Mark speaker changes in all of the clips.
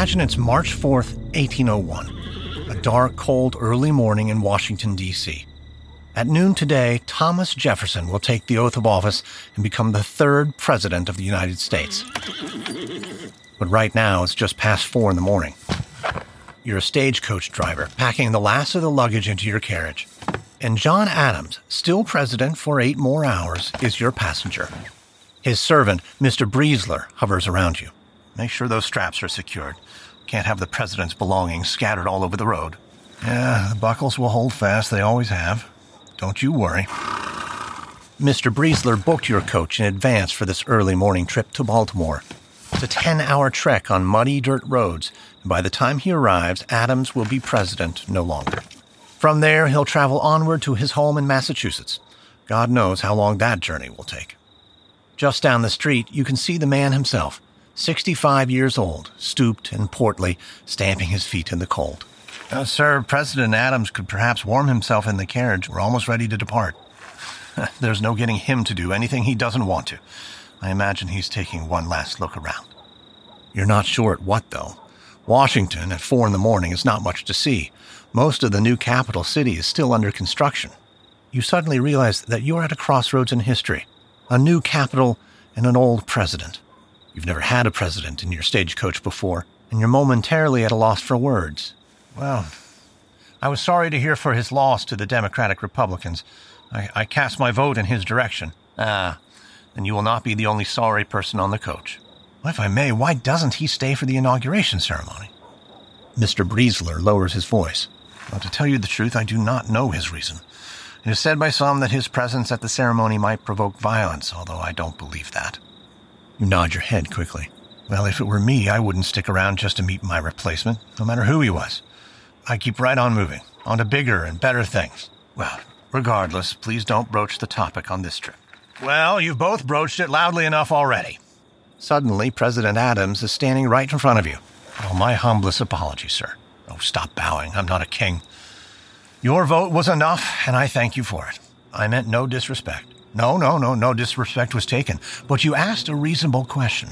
Speaker 1: Imagine it's March 4th, 1801, a dark, cold, early morning in Washington, D.C. At noon today, Thomas Jefferson will take the oath of office and become the third president of the United States. But right now, it's just past four in the morning. You're a stagecoach driver, packing the last of the luggage into your carriage. And John Adams, still president for eight more hours, is your passenger. His servant, Mr. Briesler, hovers around you. Make sure those straps are secured. Can't have the president's belongings scattered all over the road. Yeah, the buckles will hold fast, they always have. Don't you worry. Mr. Briesler booked your coach in advance for this early morning trip to Baltimore. It's a 10 hour trek on muddy dirt roads, and by the time he arrives, Adams will be president no longer. From there, he'll travel onward to his home in Massachusetts. God knows how long that journey will take. Just down the street, you can see the man himself, 65 years old, stooped and portly, stamping his feet in the cold. Uh, sir, President Adams could perhaps warm himself in the carriage. We're almost ready to depart. There's no getting him to do anything he doesn't want to. I imagine he's taking one last look around. You're not sure at what, though. Washington, at four in the morning, is not much to see. Most of the new capital city is still under construction. You suddenly realize that you're at a crossroads in history a new capital and an old president. You've never had a president in your stagecoach before, and you're momentarily at a loss for words. Well, I was sorry to hear for his loss to the Democratic Republicans. I, I cast my vote in his direction. Ah, then you will not be the only sorry person on the coach. Well, if I may, why doesn't he stay for the inauguration ceremony? Mr. Briesler lowers his voice. Well, to tell you the truth, I do not know his reason. It is said by some that his presence at the ceremony might provoke violence, although I don't believe that. You nod your head quickly. Well, if it were me, I wouldn't stick around just to meet my replacement, no matter who he was. I keep right on moving, on to bigger and better things. Well, regardless, please don't broach the topic on this trip. Well, you've both broached it loudly enough already. Suddenly, President Adams is standing right in front of you. Oh, my humblest apologies, sir. Oh, stop bowing. I'm not a king. Your vote was enough, and I thank you for it. I meant no disrespect. No, no, no, no disrespect was taken. But you asked a reasonable question,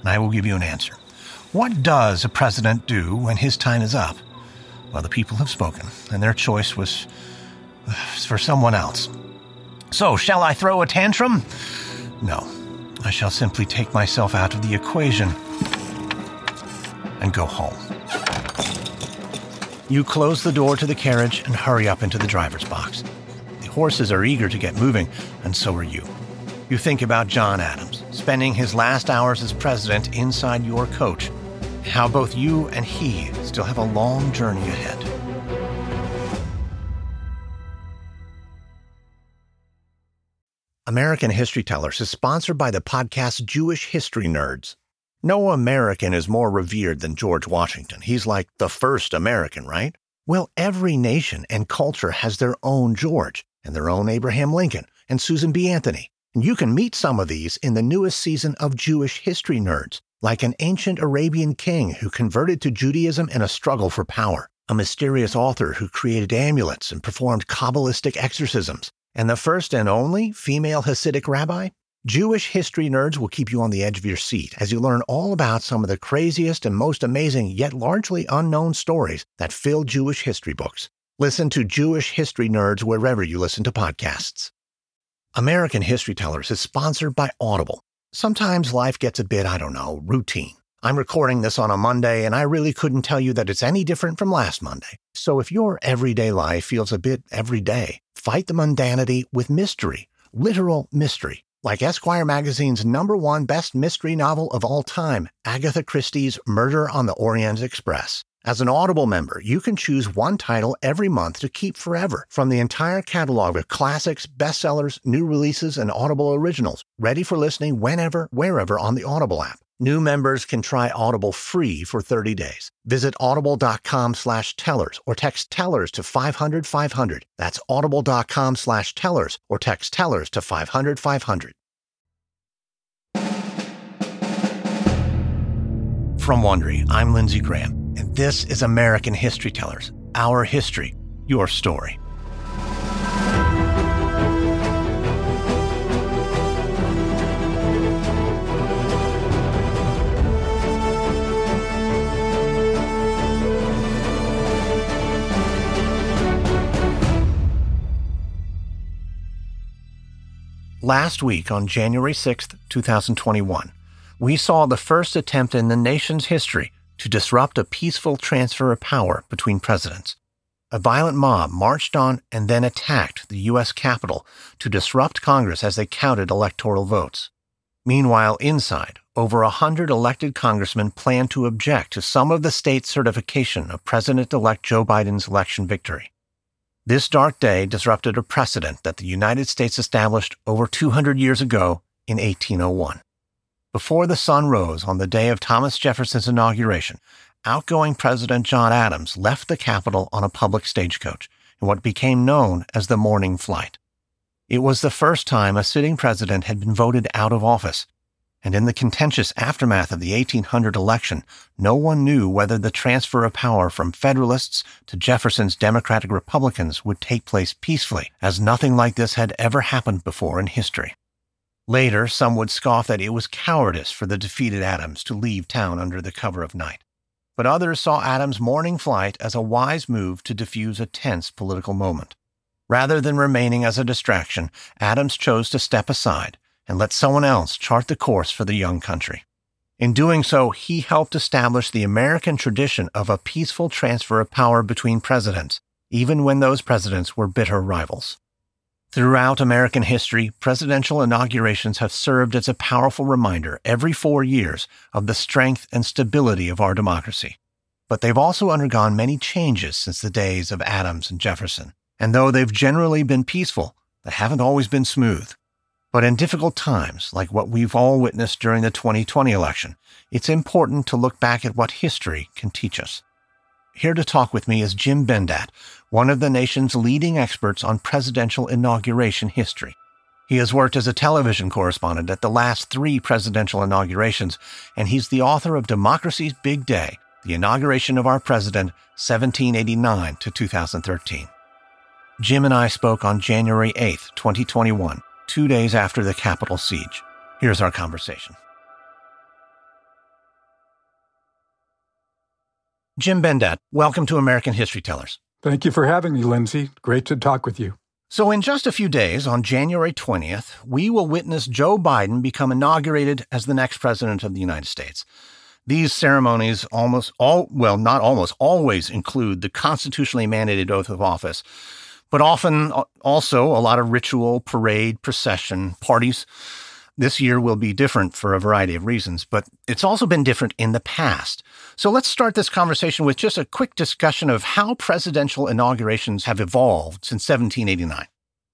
Speaker 1: and I will give you an answer. What does a president do when his time is up? Well, the people have spoken, and their choice was uh, for someone else. So, shall I throw a tantrum? No. I shall simply take myself out of the equation and go home. You close the door to the carriage and hurry up into the driver's box. Horses are eager to get moving, and so are you. You think about John Adams, spending his last hours as president inside your coach how both you and he still have a long journey ahead. American History Tellers is sponsored by the podcast Jewish History Nerds. No American is more revered than George Washington. He's like the first American, right? Well, every nation and culture has their own George and their own Abraham Lincoln and Susan B. Anthony. And you can meet some of these in the newest season of Jewish History Nerds like an ancient Arabian king who converted to Judaism in a struggle for power, a mysterious author who created amulets and performed Kabbalistic exorcisms, and the first and only female Hasidic rabbi? Jewish history nerds will keep you on the edge of your seat as you learn all about some of the craziest and most amazing, yet largely unknown stories that fill Jewish history books. Listen to Jewish History Nerds wherever you listen to podcasts. American History Tellers is sponsored by Audible. Sometimes life gets a bit, I don't know, routine. I'm recording this on a Monday, and I really couldn't tell you that it's any different from last Monday. So if your everyday life feels a bit everyday, fight the mundanity with mystery, literal mystery. Like Esquire magazine's number one best mystery novel of all time, Agatha Christie's Murder on the Orient Express. As an Audible member, you can choose one title every month to keep forever from the entire catalog of classics, bestsellers, new releases, and Audible originals, ready for listening whenever, wherever on the Audible app. New members can try Audible free for 30 days. Visit audible.com slash tellers or text tellers to 500 500. That's audible.com slash tellers or text tellers to 500 500. From Wondery, I'm Lindsay Graham and this is American History Tellers, our history, your story. Last week, on January 6, 2021, we saw the first attempt in the nation's history to disrupt a peaceful transfer of power between presidents. A violent mob marched on and then attacked the U.S. Capitol to disrupt Congress as they counted electoral votes. Meanwhile, inside, over a hundred elected congressmen plan to object to some of the state's certification of President elect Joe Biden's election victory. This dark day disrupted a precedent that the United States established over 200 years ago in 1801. Before the sun rose on the day of Thomas Jefferson's inauguration, outgoing President John Adams left the Capitol on a public stagecoach in what became known as the morning flight. It was the first time a sitting president had been voted out of office and in the contentious aftermath of the 1800 election, no one knew whether the transfer of power from Federalists to Jefferson's Democratic Republicans would take place peacefully, as nothing like this had ever happened before in history. Later, some would scoff that it was cowardice for the defeated Adams to leave town under the cover of night. But others saw Adams' morning flight as a wise move to diffuse a tense political moment. Rather than remaining as a distraction, Adams chose to step aside and let someone else chart the course for the young country. In doing so, he helped establish the American tradition of a peaceful transfer of power between presidents, even when those presidents were bitter rivals. Throughout American history, presidential inaugurations have served as a powerful reminder every four years of the strength and stability of our democracy. But they've also undergone many changes since the days of Adams and Jefferson. And though they've generally been peaceful, they haven't always been smooth. But in difficult times, like what we've all witnessed during the 2020 election, it's important to look back at what history can teach us. Here to talk with me is Jim Bendat, one of the nation's leading experts on presidential inauguration history. He has worked as a television correspondent at the last three presidential inaugurations, and he's the author of Democracy's Big Day, the inauguration of our president, 1789 to 2013. Jim and I spoke on January 8, 2021 two days after the Capitol siege. Here's our conversation. Jim Bendat, welcome to American History Tellers.
Speaker 2: Thank you for having me, Lindsay. Great to talk with you.
Speaker 1: So, in just a few days, on January 20th, we will witness Joe Biden become inaugurated as the next president of the United States. These ceremonies almost all, well, not almost, always include the constitutionally mandated oath of office, but often also a lot of ritual, parade, procession, parties. This year will be different for a variety of reasons, but it's also been different in the past. So let's start this conversation with just a quick discussion of how presidential inaugurations have evolved since 1789.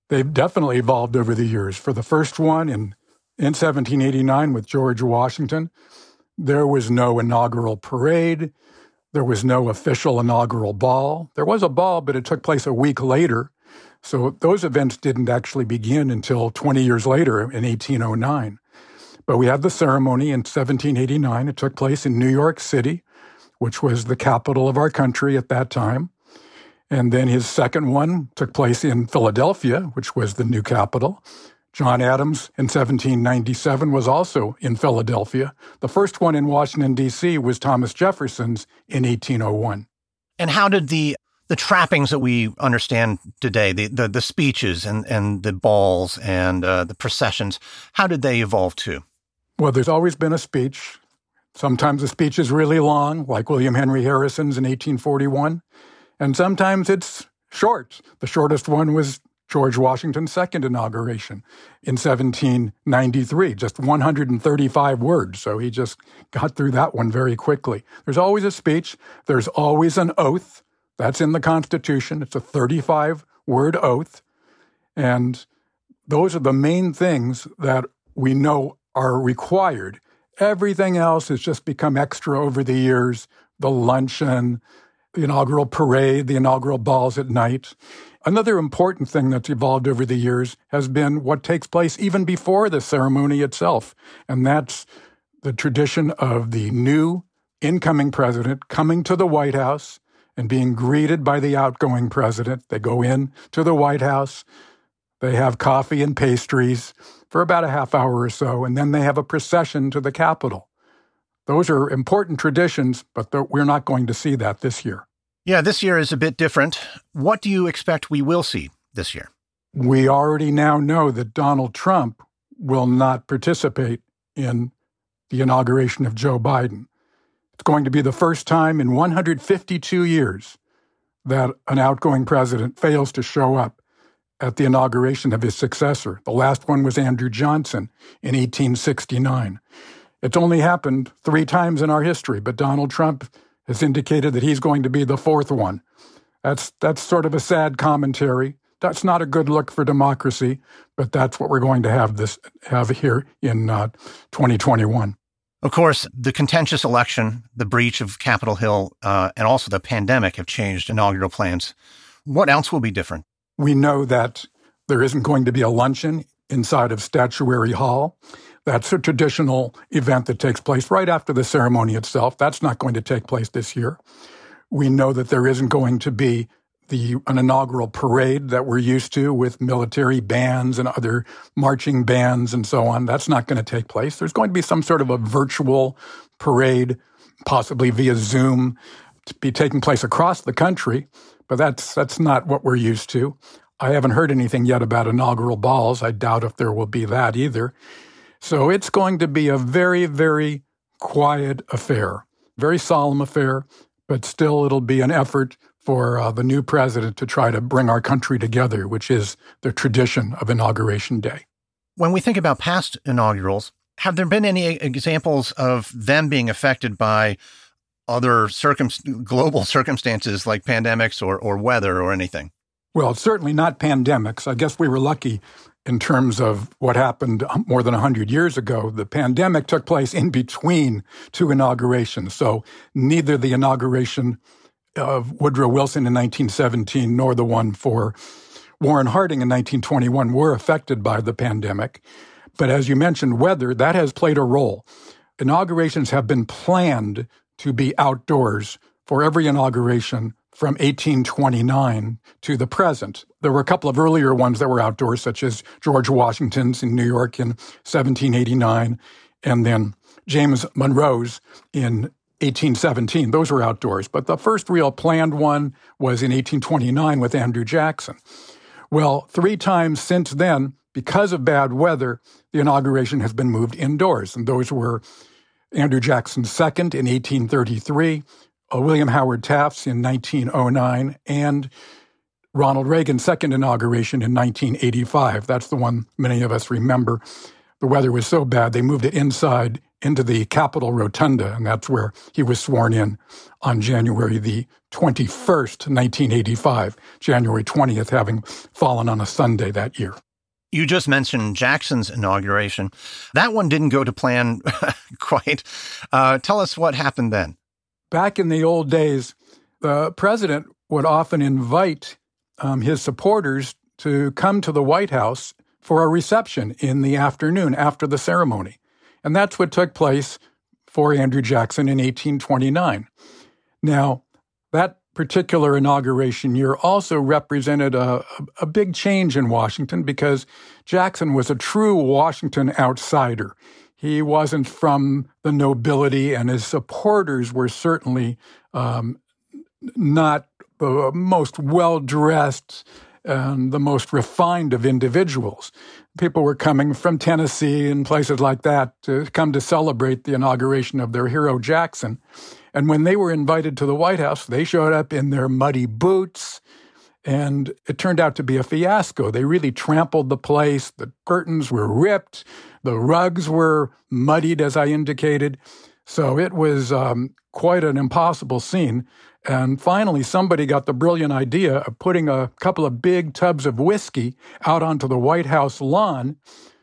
Speaker 2: They've definitely evolved over the years. For the first one in, in 1789 with George Washington, there was no inaugural parade. There was no official inaugural ball. There was a ball, but it took place a week later. So those events didn't actually begin until 20 years later in 1809. But we had the ceremony in 1789. It took place in New York City, which was the capital of our country at that time. And then his second one took place in Philadelphia, which was the new capital. John Adams in 1797 was also in Philadelphia. The first one in Washington, D.C. was Thomas Jefferson's in 1801.
Speaker 1: And how did the the trappings that we understand today, the, the, the speeches and, and the balls and uh, the processions, how did they evolve too?
Speaker 2: Well, there's always been a speech. Sometimes the speech is really long, like William Henry Harrison's in 1841, and sometimes it's short. The shortest one was George Washington's second inauguration in 1793, just 135 words. So he just got through that one very quickly. There's always a speech, there's always an oath. That's in the Constitution. It's a 35 word oath. And those are the main things that we know are required. Everything else has just become extra over the years the luncheon, the inaugural parade, the inaugural balls at night. Another important thing that's evolved over the years has been what takes place even before the ceremony itself, and that's the tradition of the new incoming president coming to the White House and being greeted by the outgoing president. They go in to the White House, they have coffee and pastries for about a half hour or so, and then they have a procession to the Capitol. Those are important traditions, but we're not going to see that this year.
Speaker 1: Yeah, this year is a bit different. What do you expect we will see this year?
Speaker 2: We already now know that Donald Trump will not participate in the inauguration of Joe Biden. It's going to be the first time in 152 years that an outgoing president fails to show up at the inauguration of his successor. The last one was Andrew Johnson in 1869. It's only happened three times in our history, but Donald Trump has indicated that he's going to be the fourth one. That's, that's sort of a sad commentary. That's not a good look for democracy, but that's what we're going to have this have here in uh, 2021.
Speaker 1: Of course, the contentious election, the breach of Capitol Hill, uh, and also the pandemic have changed inaugural plans. What else will be different?
Speaker 2: We know that there isn't going to be a luncheon inside of Statuary Hall. That's a traditional event that takes place right after the ceremony itself. That's not going to take place this year. We know that there isn't going to be the an inaugural parade that we're used to with military bands and other marching bands and so on. That's not going to take place. There's going to be some sort of a virtual parade, possibly via Zoom, to be taking place across the country, but that's that's not what we're used to. I haven't heard anything yet about inaugural balls. I doubt if there will be that either. So it's going to be a very, very quiet affair, very solemn affair, but still it'll be an effort for uh, the new president to try to bring our country together, which is the tradition of Inauguration Day.
Speaker 1: When we think about past inaugurals, have there been any examples of them being affected by other circum- global circumstances like pandemics or, or weather or anything?
Speaker 2: Well, certainly not pandemics. I guess we were lucky in terms of what happened more than 100 years ago. The pandemic took place in between two inaugurations. So neither the inauguration of Woodrow Wilson in 1917 nor the one for Warren Harding in 1921 were affected by the pandemic. But as you mentioned, weather, that has played a role. Inaugurations have been planned to be outdoors for every inauguration from 1829 to the present. There were a couple of earlier ones that were outdoors, such as George Washington's in New York in 1789, and then James Monroe's in 1817. Those were outdoors. But the first real planned one was in 1829 with Andrew Jackson. Well, three times since then, because of bad weather, the inauguration has been moved indoors. And those were Andrew Jackson's second in 1833, uh, William Howard Taft's in 1909, and Ronald Reagan's second inauguration in 1985. That's the one many of us remember. The weather was so bad, they moved it inside into the Capitol Rotunda, and that's where he was sworn in on January the 21st, 1985, January 20th having fallen on a Sunday that year.
Speaker 1: You just mentioned Jackson's inauguration. That one didn't go to plan quite. Uh, tell us what happened then.
Speaker 2: Back in the old days, the president would often invite um, his supporters to come to the White House for a reception in the afternoon after the ceremony. And that's what took place for Andrew Jackson in 1829. Now, that particular inauguration year also represented a, a big change in Washington because Jackson was a true Washington outsider. He wasn't from the nobility, and his supporters were certainly um, not the most well dressed and the most refined of individuals. People were coming from Tennessee and places like that to come to celebrate the inauguration of their hero Jackson. And when they were invited to the White House, they showed up in their muddy boots, and it turned out to be a fiasco. They really trampled the place. The curtains were ripped, the rugs were muddied, as I indicated. So it was um, quite an impossible scene. And finally, somebody got the brilliant idea of putting a couple of big tubs of whiskey out onto the White House lawn.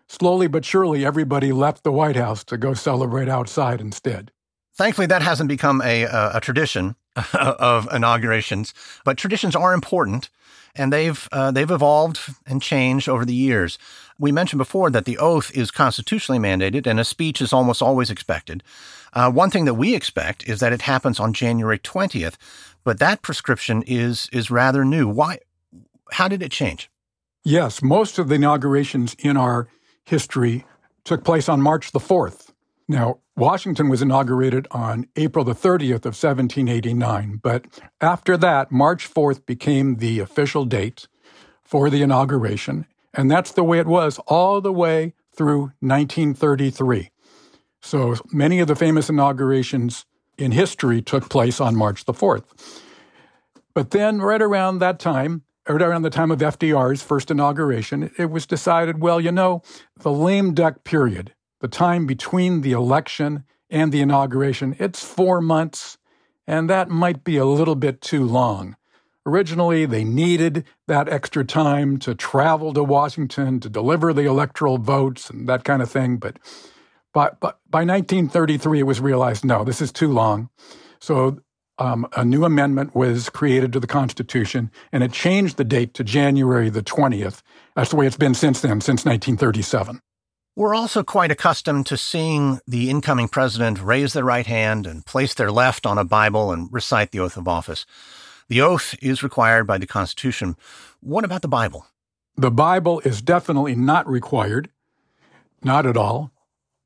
Speaker 2: Slowly but surely, everybody left the White House to go celebrate outside instead.
Speaker 1: Thankfully, that hasn't become a, a, a tradition of inaugurations, but traditions are important and they've uh, they've evolved and changed over the years. We mentioned before that the oath is constitutionally mandated and a speech is almost always expected. Uh, one thing that we expect is that it happens on January 20th, but that prescription is is rather new. Why? How did it change?
Speaker 2: Yes, most of the inaugurations in our history took place on March the 4th. Now, Washington was inaugurated on April the 30th of 1789, but after that, March 4th became the official date for the inauguration. And that's the way it was all the way through 1933. So many of the famous inaugurations in history took place on March the 4th. But then, right around that time, right around the time of FDR's first inauguration, it was decided well, you know, the lame duck period, the time between the election and the inauguration, it's four months, and that might be a little bit too long. Originally, they needed that extra time to travel to Washington to deliver the electoral votes and that kind of thing. But by, by, by 1933, it was realized no, this is too long. So um, a new amendment was created to the Constitution, and it changed the date to January the 20th. That's the way it's been since then, since 1937.
Speaker 1: We're also quite accustomed to seeing the incoming president raise their right hand and place their left on a Bible and recite the oath of office. The oath is required by the Constitution. What about the Bible?
Speaker 2: The Bible is definitely not required, not at all.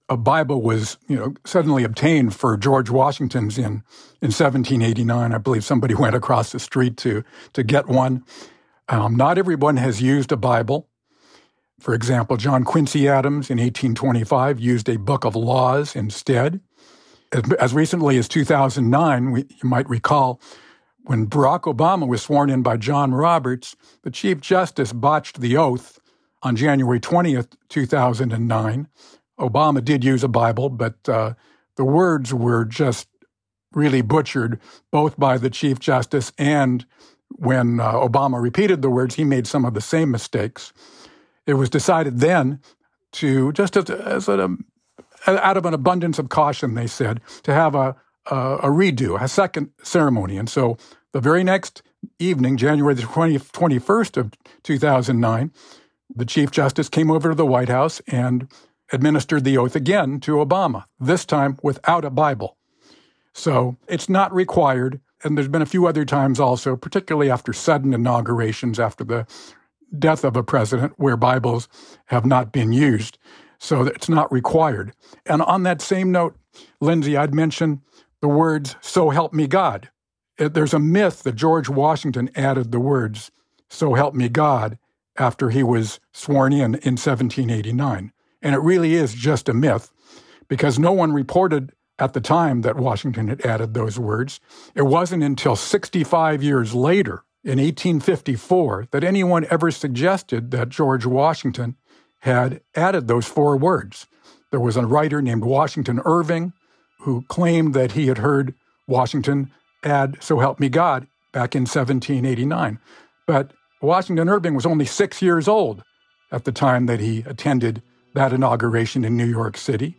Speaker 2: A Bible was, you know, suddenly obtained for George Washington's in in 1789. I believe somebody went across the street to to get one. Um, not everyone has used a Bible. For example, John Quincy Adams in 1825 used a book of laws instead. As, recently as 2009, we, you might recall when Barack Obama was sworn in by John Roberts, the Chief Justice botched the oath on January 20th, 2009. Obama did use a Bible, but uh, the words were just really butchered, both by the Chief Justice and when uh, Obama repeated the words, he made some of the same mistakes. It was decided then to, just as, as out of an abundance of caution, they said, to have a, a, a redo, a second ceremony. And so the very next evening, January the 20, 21st of 2009, the Chief Justice came over to the White House and administered the oath again to Obama, this time without a Bible. So it's not required. And there's been a few other times also, particularly after sudden inaugurations, after the death of a president, where Bibles have not been used. So it's not required. And on that same note, Lindsay, I'd mention the words, So help me God there's a myth that George Washington added the words, So help me God, after he was sworn in in 1789. And it really is just a myth because no one reported at the time that Washington had added those words. It wasn't until 65 years later, in 1854, that anyone ever suggested that George Washington had added those four words. There was a writer named Washington Irving who claimed that he had heard Washington add So Help Me God back in 1789. But Washington Irving was only six years old at the time that he attended that inauguration in New York City.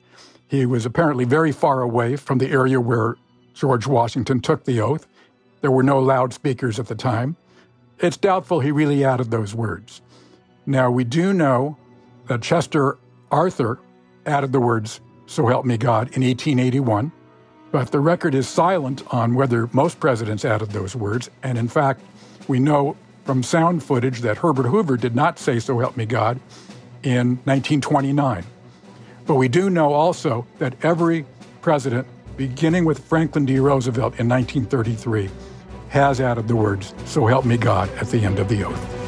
Speaker 2: He was apparently very far away from the area where George Washington took the oath. There were no loudspeakers at the time. It's doubtful he really added those words. Now, we do know that Chester Arthur added the words, So Help Me God, in 1881. But the record is silent on whether most presidents added those words. And in fact, we know from sound footage that Herbert Hoover did not say, So help me God, in 1929. But we do know also that every president, beginning with Franklin D. Roosevelt in 1933, has added the words, So help me God, at the end of the oath.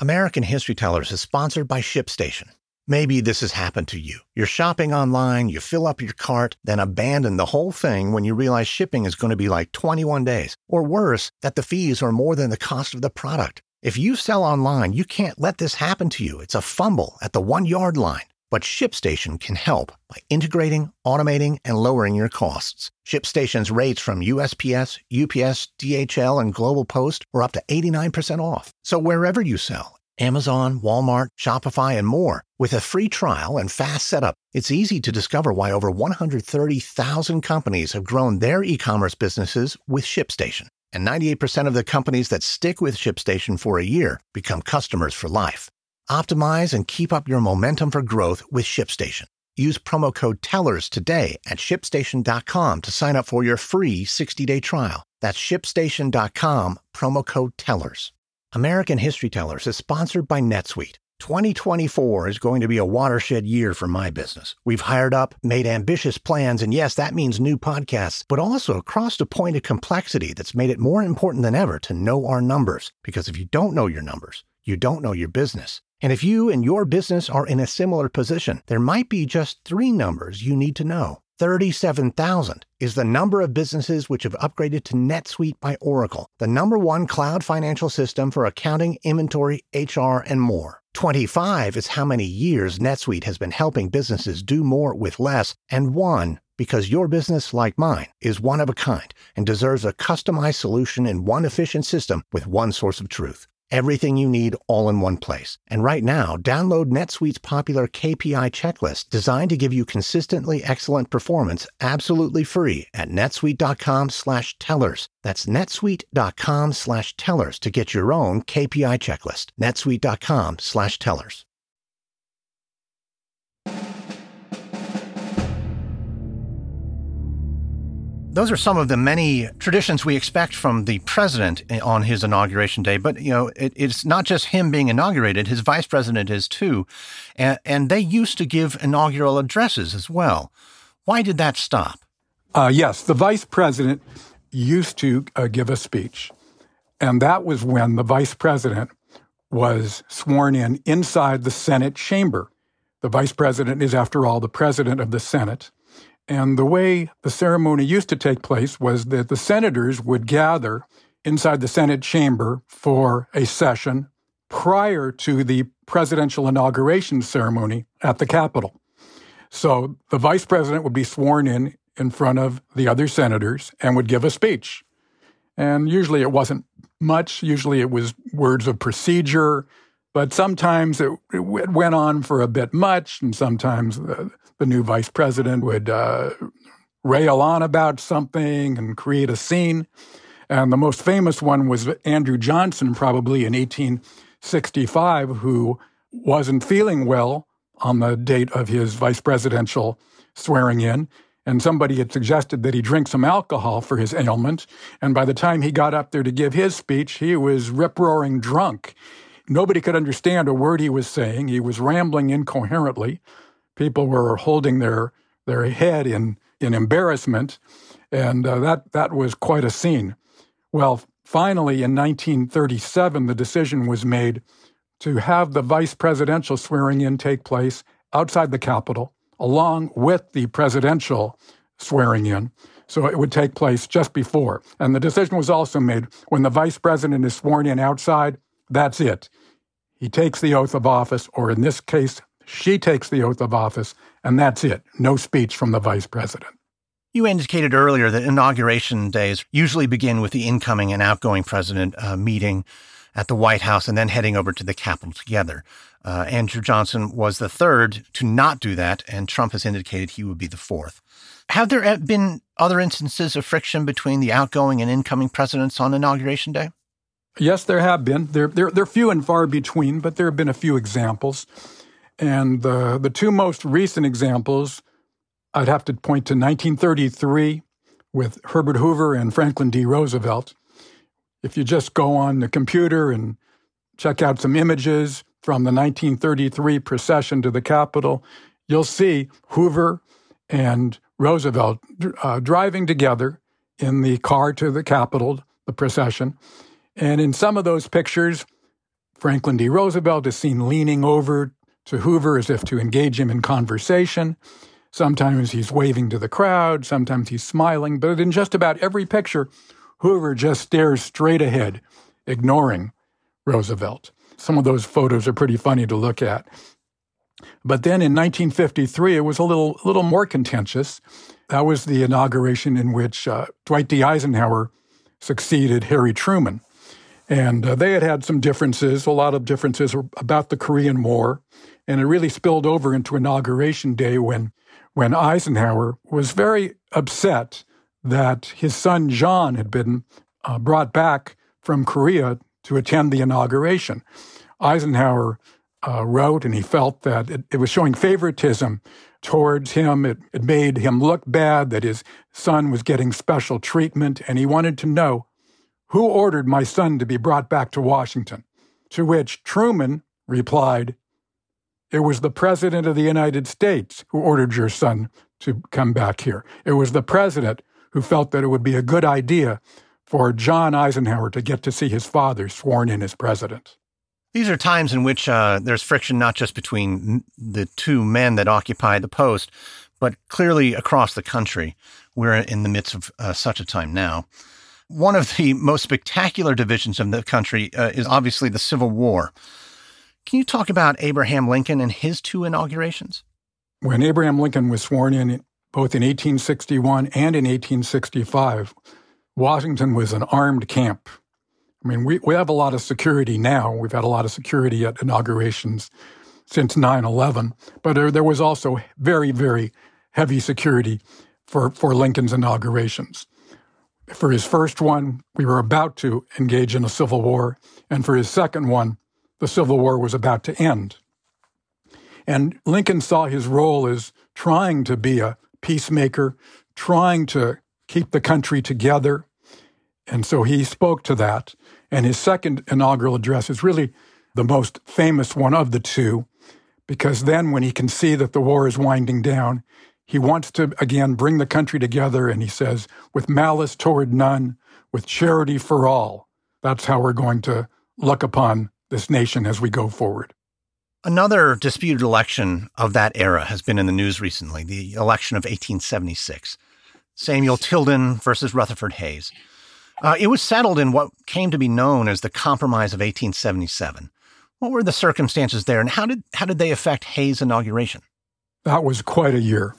Speaker 1: American History Tellers is sponsored by ShipStation. Maybe this has happened to you. You're shopping online, you fill up your cart, then abandon the whole thing when you realize shipping is going to be like 21 days. Or worse, that the fees are more than the cost of the product. If you sell online, you can't let this happen to you. It's a fumble at the one yard line. But ShipStation can help by integrating, automating, and lowering your costs. ShipStation's rates from USPS, UPS, DHL, and Global Post are up to 89% off. So wherever you sell, Amazon, Walmart, Shopify, and more. With a free trial and fast setup, it's easy to discover why over 130,000 companies have grown their e commerce businesses with ShipStation. And 98% of the companies that stick with ShipStation for a year become customers for life. Optimize and keep up your momentum for growth with ShipStation. Use promo code TELLERS today at shipstation.com to sign up for your free 60 day trial. That's shipstation.com, promo code TELLERS. American History Tellers is sponsored by NetSuite. 2024 is going to be a watershed year for my business. We've hired up, made ambitious plans, and yes, that means new podcasts, but also crossed a point of complexity that's made it more important than ever to know our numbers. Because if you don't know your numbers, you don't know your business. And if you and your business are in a similar position, there might be just three numbers you need to know. 37,000 is the number of businesses which have upgraded to NetSuite by Oracle, the number one cloud financial system for accounting, inventory, HR, and more. 25 is how many years NetSuite has been helping businesses do more with less, and one because your business, like mine, is one of a kind and deserves a customized solution in one efficient system with one source of truth everything you need all in one place. And right now, download NetSuite's popular KPI checklist designed to give you consistently excellent performance absolutely free at netsuite.com slash tellers. That's netsuite.com slash tellers to get your own KPI checklist. netsuite.com slash tellers. Those are some of the many traditions we expect from the president on his inauguration day. But you know, it, it's not just him being inaugurated; his vice president is too, and, and, they used to give inaugural addresses as well. Why did that stop?
Speaker 2: Uh, yes, the vice president used to uh, give a speech, and that was when the vice president was sworn in inside the Senate chamber. The vice president is, after all, the president of the Senate. And the way the ceremony used to take place was that the senators would gather inside the Senate chamber for a session prior to the presidential inauguration ceremony at the Capitol. So the vice president would be sworn in in front of the other senators and would give a speech. And usually it wasn't much. Usually it was words of procedure, but sometimes it, it went on for a bit much, and sometimes uh, the new vice president would uh, rail on about something and create a scene. And the most famous one was Andrew Johnson, probably in 1865, who wasn't feeling well on the date of his vice presidential swearing in. And somebody had suggested that he drink some alcohol for his ailment. And by the time he got up there to give his speech, he was rip roaring drunk. Nobody could understand a word he was saying. He was rambling incoherently. People were holding their their head in in embarrassment, and uh, that that was quite a scene. Well, finally, in 1937, the decision was made to have the vice presidential swearing in take place outside the Capitol, along with the presidential swearing in. So it would take place just before. And the decision was also made when the vice president is sworn in outside, that's it. He takes the oath of office, or in this case, she takes the oath of office, and that's it. No speech from the vice president.
Speaker 1: You indicated earlier that inauguration days usually begin with the incoming and outgoing president uh, meeting at the White House and then heading over to the Capitol together. Uh, Andrew Johnson was the third to not do that, and Trump has indicated he would be the fourth. Have there been other instances of friction between the outgoing and incoming presidents on inauguration day?
Speaker 2: Yes, there have been. They're, they're, they're few and far between, but there have been a few examples. And the, the two most recent examples, I'd have to point to 1933 with Herbert Hoover and Franklin D. Roosevelt. If you just go on the computer and check out some images from the 1933 procession to the Capitol, you'll see Hoover and Roosevelt uh, driving together in the car to the Capitol, the procession. And in some of those pictures, Franklin D. Roosevelt is seen leaning over to Hoover as if to engage him in conversation. Sometimes he's waving to the crowd, sometimes he's smiling, but in just about every picture, Hoover just stares straight ahead, ignoring Roosevelt. Some of those photos are pretty funny to look at. But then in 1953, it was a little, little more contentious. That was the inauguration in which uh, Dwight D. Eisenhower succeeded Harry Truman. And uh, they had had some differences, a lot of differences about the Korean War. And it really spilled over into Inauguration Day when, when Eisenhower was very upset that his son John had been uh, brought back from Korea to attend the inauguration. Eisenhower uh, wrote, and he felt that it, it, was showing favoritism towards him. It, it made him look bad that his son was getting special treatment, and he wanted to know who ordered my son to be brought back to Washington. To which Truman replied, It was the President of the United States who ordered your son to come back here. It was the President who felt that it would be a good idea for John Eisenhower to get to see his father sworn in as president.
Speaker 1: These are times in which uh, there's friction not just between the two men that occupy the post, but clearly across the country. We're in the midst of uh, such a time now. One of the most spectacular divisions of the country uh, is obviously the Civil War. Can you talk about Abraham Lincoln and his two inaugurations?
Speaker 2: When Abraham Lincoln was sworn in, both in 1861 and in 1865, Washington was an armed camp. I mean, we, we have a lot of security now. We've had a lot of security at inaugurations since 9 11, but there, there was also very, very heavy security for, for Lincoln's inaugurations. For his first one, we were about to engage in a civil war, and for his second one, the Civil War was about to end. And Lincoln saw his role as trying to be a peacemaker, trying to keep the country together. And so he spoke to that. And his second inaugural address is really the most famous one of the two, because then when he can see that the war is winding down, he wants to again bring the country together. And he says, with malice toward none, with charity for all. That's how we're going to look upon this nation as we go forward.
Speaker 1: Another disputed election of that era has been in the news recently the election of 1876. Samuel Tilden versus Rutherford Hayes. Uh, it was settled in what came to be known as the Compromise of 1877. What were the circumstances there, and how did, how did they affect Hayes' inauguration?
Speaker 2: That was quite a year.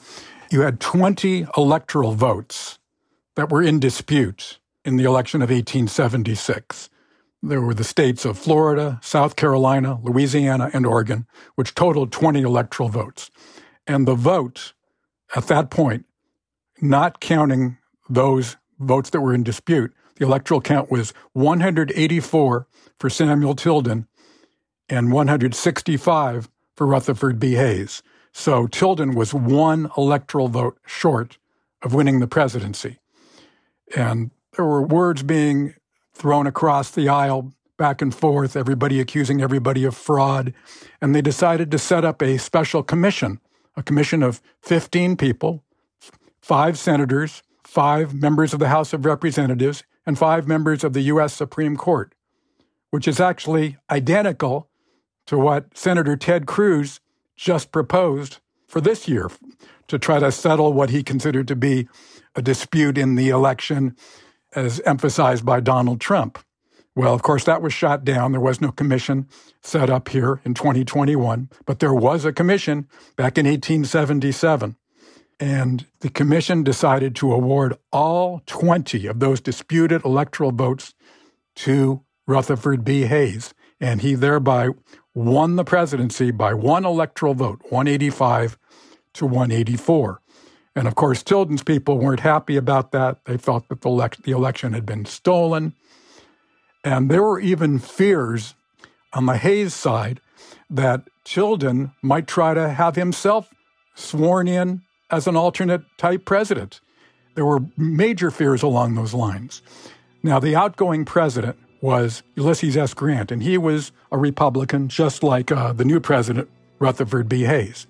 Speaker 2: You had 20 electoral votes that were in dispute in the election of 1876. There were the states of Florida, South Carolina, Louisiana, and Oregon, which totaled 20 electoral votes. And the vote at that point, not counting those votes that were in dispute, the electoral count was 184 for Samuel Tilden and 165 for Rutherford B. Hayes. So Tilden was one electoral vote short of winning the presidency. And there were words being thrown across the aisle back and forth, everybody accusing everybody of fraud. And they decided to set up a special commission, a commission of 15 people, five senators, five members of the House of Representatives, and five members of the U.S. Supreme Court, which is actually identical to what Senator Ted Cruz just proposed for this year to try to settle what he considered to be a dispute in the election as emphasized by Donald Trump. Well, of course, that was shot down. There was no commission set up here in 2021, but there was a commission back in 1877. And the commission decided to award all 20 of those disputed electoral votes to Rutherford B. Hayes. And he thereby won the presidency by one electoral vote, 185 to 184. And of course, Tilden's people weren't happy about that. They felt that the, the election had been stolen. And there were even fears on the Hayes side that Tilden might try to have himself sworn in as an alternate type president. There were major fears along those lines. Now, the outgoing president was Ulysses S. Grant, and he was a Republican, just like uh, the new president, Rutherford B. Hayes.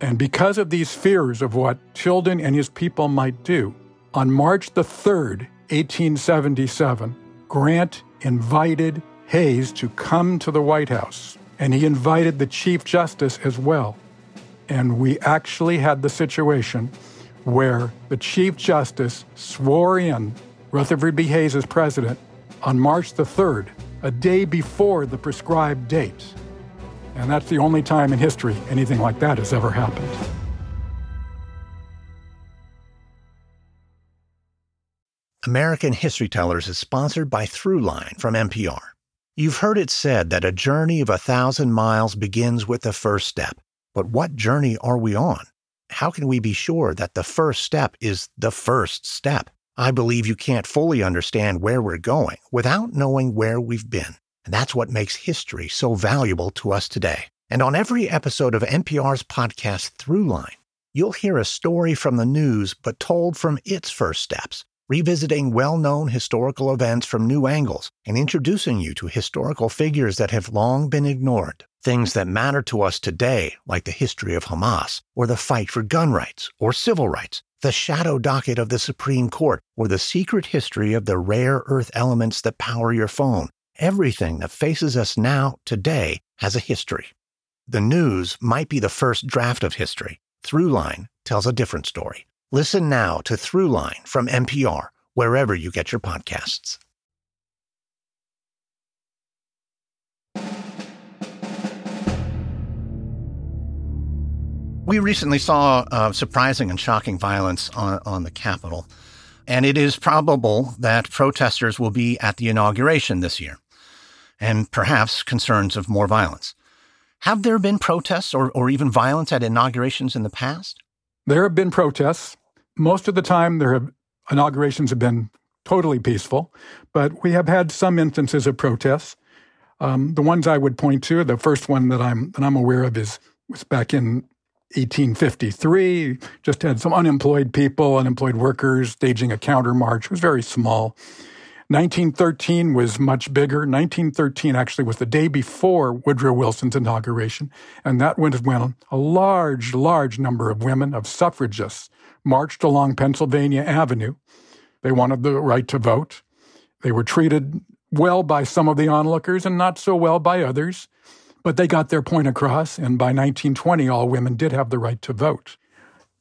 Speaker 2: And because of these fears of what Tilden and his people might do, on March the 3rd, 1877, Grant invited Hayes to come to the White House. And he invited the Chief Justice as well. And we actually had the situation where the Chief Justice swore in Rutherford B. Hayes as president on March the 3rd, a day before the prescribed date. And that's the only time in history anything like that has ever happened.
Speaker 1: American History Tellers is sponsored by Throughline from NPR. You've heard it said that a journey of a thousand miles begins with the first step. But what journey are we on? How can we be sure that the first step is the first step? I believe you can't fully understand where we're going without knowing where we've been. And that's what makes history so valuable to us today. And on every episode of NPR's podcast Throughline, you'll hear a story from the news, but told from its first steps. revisiting well known historical events from new angles and introducing you to historical figures that have long been ignored. Things that matter to us today, like the history of Hamas, or the fight for gun rights or civil rights, the shadow docket of the Supreme Court, or the secret history of the rare earth elements that power your phone. Everything that faces us now, today, has a history. The news might be the first draft of history. Throughline tells a different story. Listen now to Throughline from NPR, wherever you get your podcasts. We recently saw uh, surprising and shocking violence on, on the Capitol, and it is probable that protesters will be at the inauguration this year, and perhaps concerns of more violence. Have there been protests or, or even violence at inaugurations in the past?
Speaker 2: There have been protests. Most of the time, there have inaugurations have been totally peaceful, but we have had some instances of protests. Um, the ones I would point to, the first one that I'm that I'm aware of is was back in 1853. Just had some unemployed people, unemployed workers staging a counter march. It was very small. 1913 was much bigger. 1913 actually was the day before Woodrow Wilson's inauguration, and that was when a large, large number of women, of suffragists, marched along Pennsylvania Avenue. They wanted the right to vote. They were treated well by some of the onlookers and not so well by others, but they got their point across, and by 1920, all women did have the right to vote.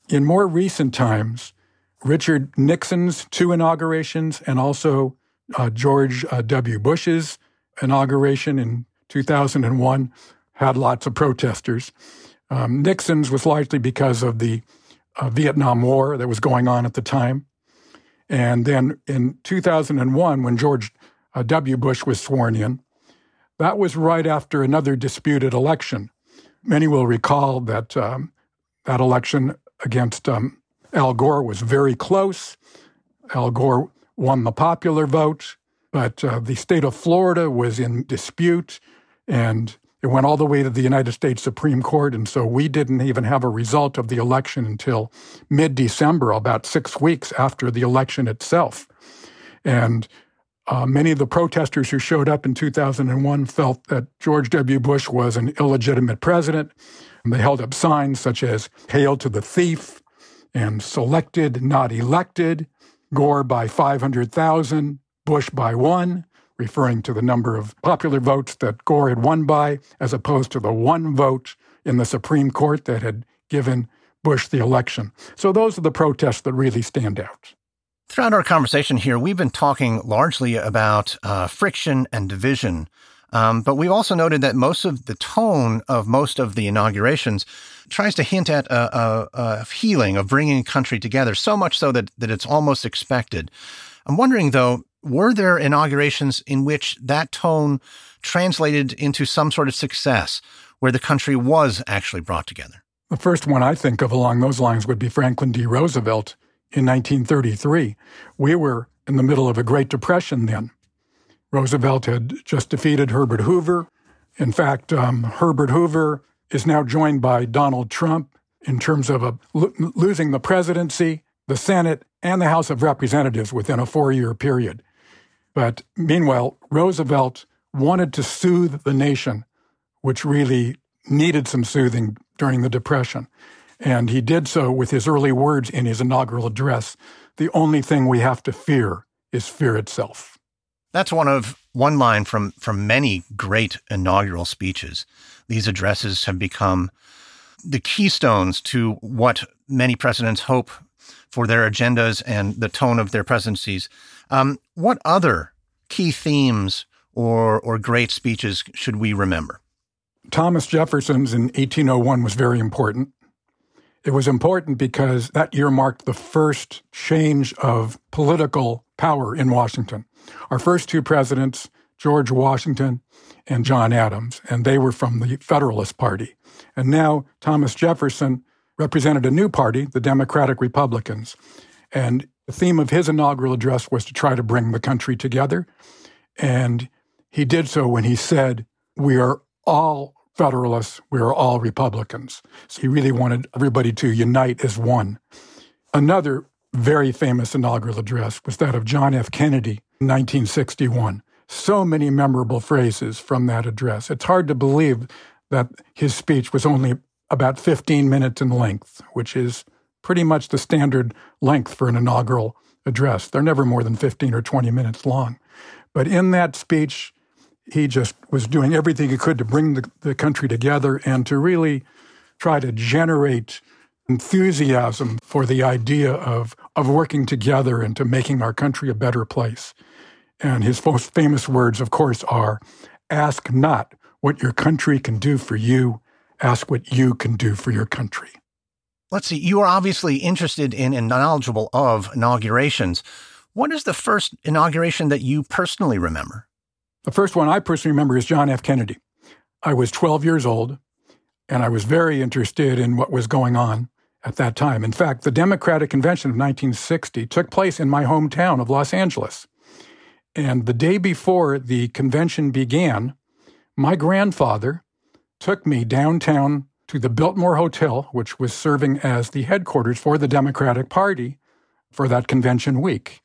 Speaker 2: In more recent times, Richard Nixon's two inaugurations and also uh, George uh, W. Bush's inauguration in 2001 had lots of protesters. Um, Nixon's was largely because of the uh, Vietnam War that was going on at the time. And then in 2001, when George uh, W. Bush was sworn in, that was right after another disputed election. Many will recall that um, that election against um, Al Gore was very close. Al Gore won the popular vote, but uh, the state of Florida was in dispute and it went all the way to the United States Supreme Court. And so we didn't even have a result of the election until mid December, about six weeks after the election itself. And uh, many of the protesters who showed up in 2001 felt that George W. Bush was an illegitimate president. And they held up signs such as Hail to the Thief and Selected, Not Elected. Gore by 500,000, Bush by one, referring to the number of popular votes that Gore had won by, as opposed to the one vote in the Supreme Court that had given Bush the election. So those are the protests that really stand out.
Speaker 1: Throughout our conversation here, we've been talking largely about uh, friction and division. Um, but we've also noted that most of the tone of most of the inaugurations tries to hint at a, a, a healing of bringing a country together, so much so that, that it's almost expected. I'm wondering, though, were there inaugurations in which that tone translated into some sort of success where the country was actually brought together?
Speaker 2: The first one I think of along those lines would be Franklin D. Roosevelt in 1933. We were in the middle of a Great Depression then. Roosevelt had just defeated Herbert Hoover. In fact, um, Herbert Hoover is now joined by Donald Trump in terms of a, lo- losing the presidency, the Senate, and the House of Representatives within a four year period. But meanwhile, Roosevelt wanted to soothe the nation, which really needed some soothing during the Depression. And he did so with his early words in his inaugural address The only thing we have to fear is fear itself.
Speaker 1: That's one of one line from, from many great inaugural speeches. These addresses have become the keystones to what many presidents hope for their agendas and the tone of their presidencies. Um, what other key themes or, or great speeches should we remember?
Speaker 2: Thomas Jefferson's in 1801 was very important. It was important because that year marked the first change of political power in Washington. Our first two presidents, George Washington and John Adams, and they were from the Federalist Party. And now Thomas Jefferson represented a new party, the Democratic Republicans. And the theme of his inaugural address was to try to bring the country together. And he did so when he said, We are all Federalists, we are all Republicans. So he really wanted everybody to unite as one. Another very famous inaugural address was that of John F. Kennedy in 1961. So many memorable phrases from that address. It's hard to believe that his speech was only about 15 minutes in length, which is pretty much the standard length for an inaugural address. They're never more than 15 or 20 minutes long. But in that speech, he just was doing everything he could to bring the, the country together and to really try to generate enthusiasm for the idea of, of working together and to making our country a better place. And his most famous words, of course, are ask not what your country can do for you, ask what you can do for your country.
Speaker 1: Let's see, you are obviously interested in and knowledgeable of inaugurations. What is the first inauguration that you personally remember?
Speaker 2: The first one I personally remember is John F. Kennedy. I was 12 years old, and I was very interested in what was going on at that time. In fact, the Democratic Convention of 1960 took place in my hometown of Los Angeles. And the day before the convention began, my grandfather took me downtown to the Biltmore Hotel, which was serving as the headquarters for the Democratic Party for that convention week.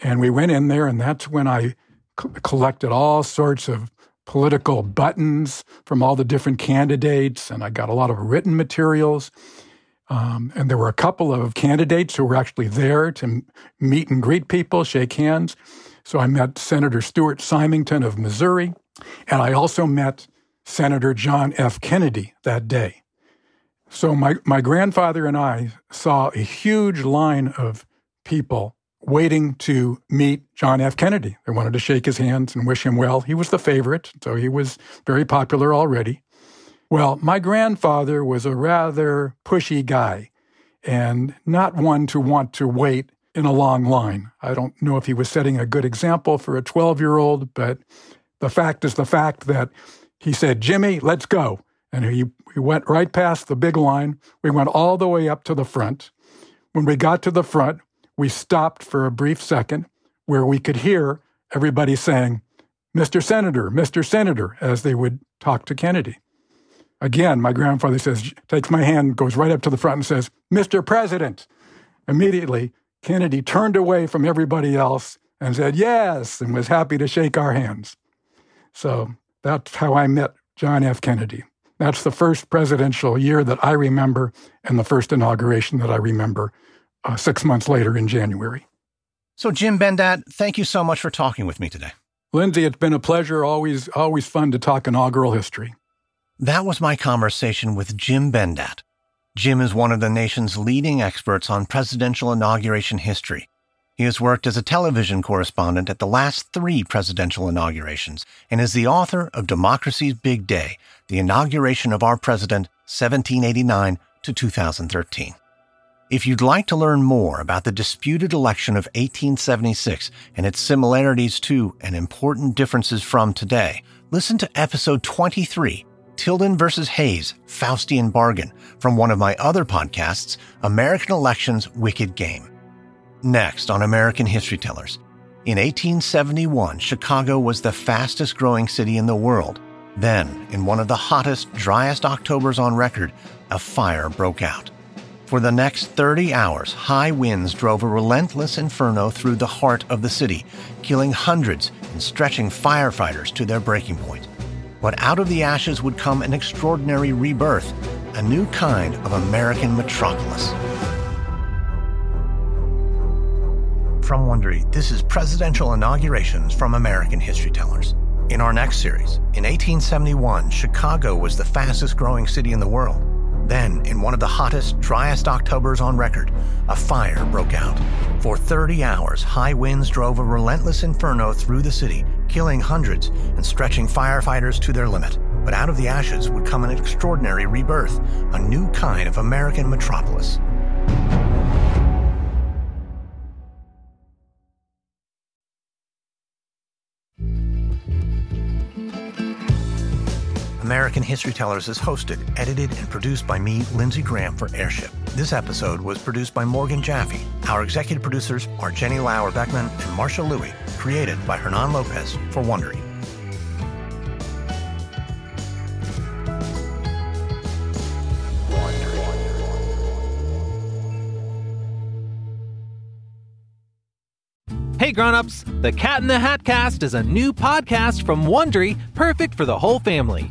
Speaker 2: And we went in there, and that's when I collected all sorts of political buttons from all the different candidates, and I got a lot of written materials. Um, and there were a couple of candidates who were actually there to meet and greet people, shake hands. So I met Senator Stuart Symington of Missouri, and I also met Senator John F. Kennedy that day. So my, my grandfather and I saw a huge line of people waiting to meet John F. Kennedy. They wanted to shake his hands and wish him well. He was the favorite, so he was very popular already. Well, my grandfather was a rather pushy guy and not one to want to wait in a long line. I don't know if he was setting a good example for a 12 year old, but the fact is the fact that he said, Jimmy, let's go. And he, he went right past the big line. We went all the way up to the front. When we got to the front, we stopped for a brief second where we could hear everybody saying, Mr. Senator, Mr. Senator, as they would talk to Kennedy. Again, my grandfather says, takes my hand, goes right up to the front and says, Mr. President. Immediately, Kennedy turned away from everybody else and said, yes, and was happy to shake our hands. So that's how I met John F. Kennedy. That's the first presidential year that I remember and the first inauguration that I remember uh, six months later in January.
Speaker 1: So, Jim Bendat, thank you so much for talking with me today.
Speaker 2: Lindsay, it's been a pleasure. Always, always fun to talk inaugural history.
Speaker 1: That was my conversation with Jim Bendat. Jim is one of the nation's leading experts on presidential inauguration history. He has worked as a television correspondent at the last three presidential inaugurations and is the author of Democracy's Big Day, the inauguration of our president, 1789 to 2013. If you'd like to learn more about the disputed election of 1876 and its similarities to and important differences from today, listen to episode 23, Tilden versus Hayes, Faustian Bargain, from one of my other podcasts, American Elections Wicked Game. Next on American History Tellers. In 1871, Chicago was the fastest growing city in the world. Then, in one of the hottest, driest Octobers on record, a fire broke out. For the next 30 hours, high winds drove a relentless inferno through the heart of the city, killing hundreds and stretching firefighters to their breaking point. But out of the ashes would come an extraordinary rebirth, a new kind of American metropolis. From Wondery, this is Presidential Inaugurations from American History Tellers. In our next series, in 1871, Chicago was the fastest growing city in the world. Then, in one of the hottest, driest Octobers on record, a fire broke out. For 30 hours, high winds drove a relentless inferno through the city, killing hundreds and stretching firefighters to their limit. But out of the ashes would come an extraordinary rebirth, a new kind of American metropolis. American History Tellers is hosted, edited, and produced by me, Lindsay Graham, for Airship. This episode was produced by Morgan Jaffe. Our executive producers are Jenny Lauer Beckman and Marsha Louie, created by Hernan Lopez for Wondery.
Speaker 3: Hey grown-ups, The Cat in the Hat Cast is a new podcast from Wondery, perfect for the whole family.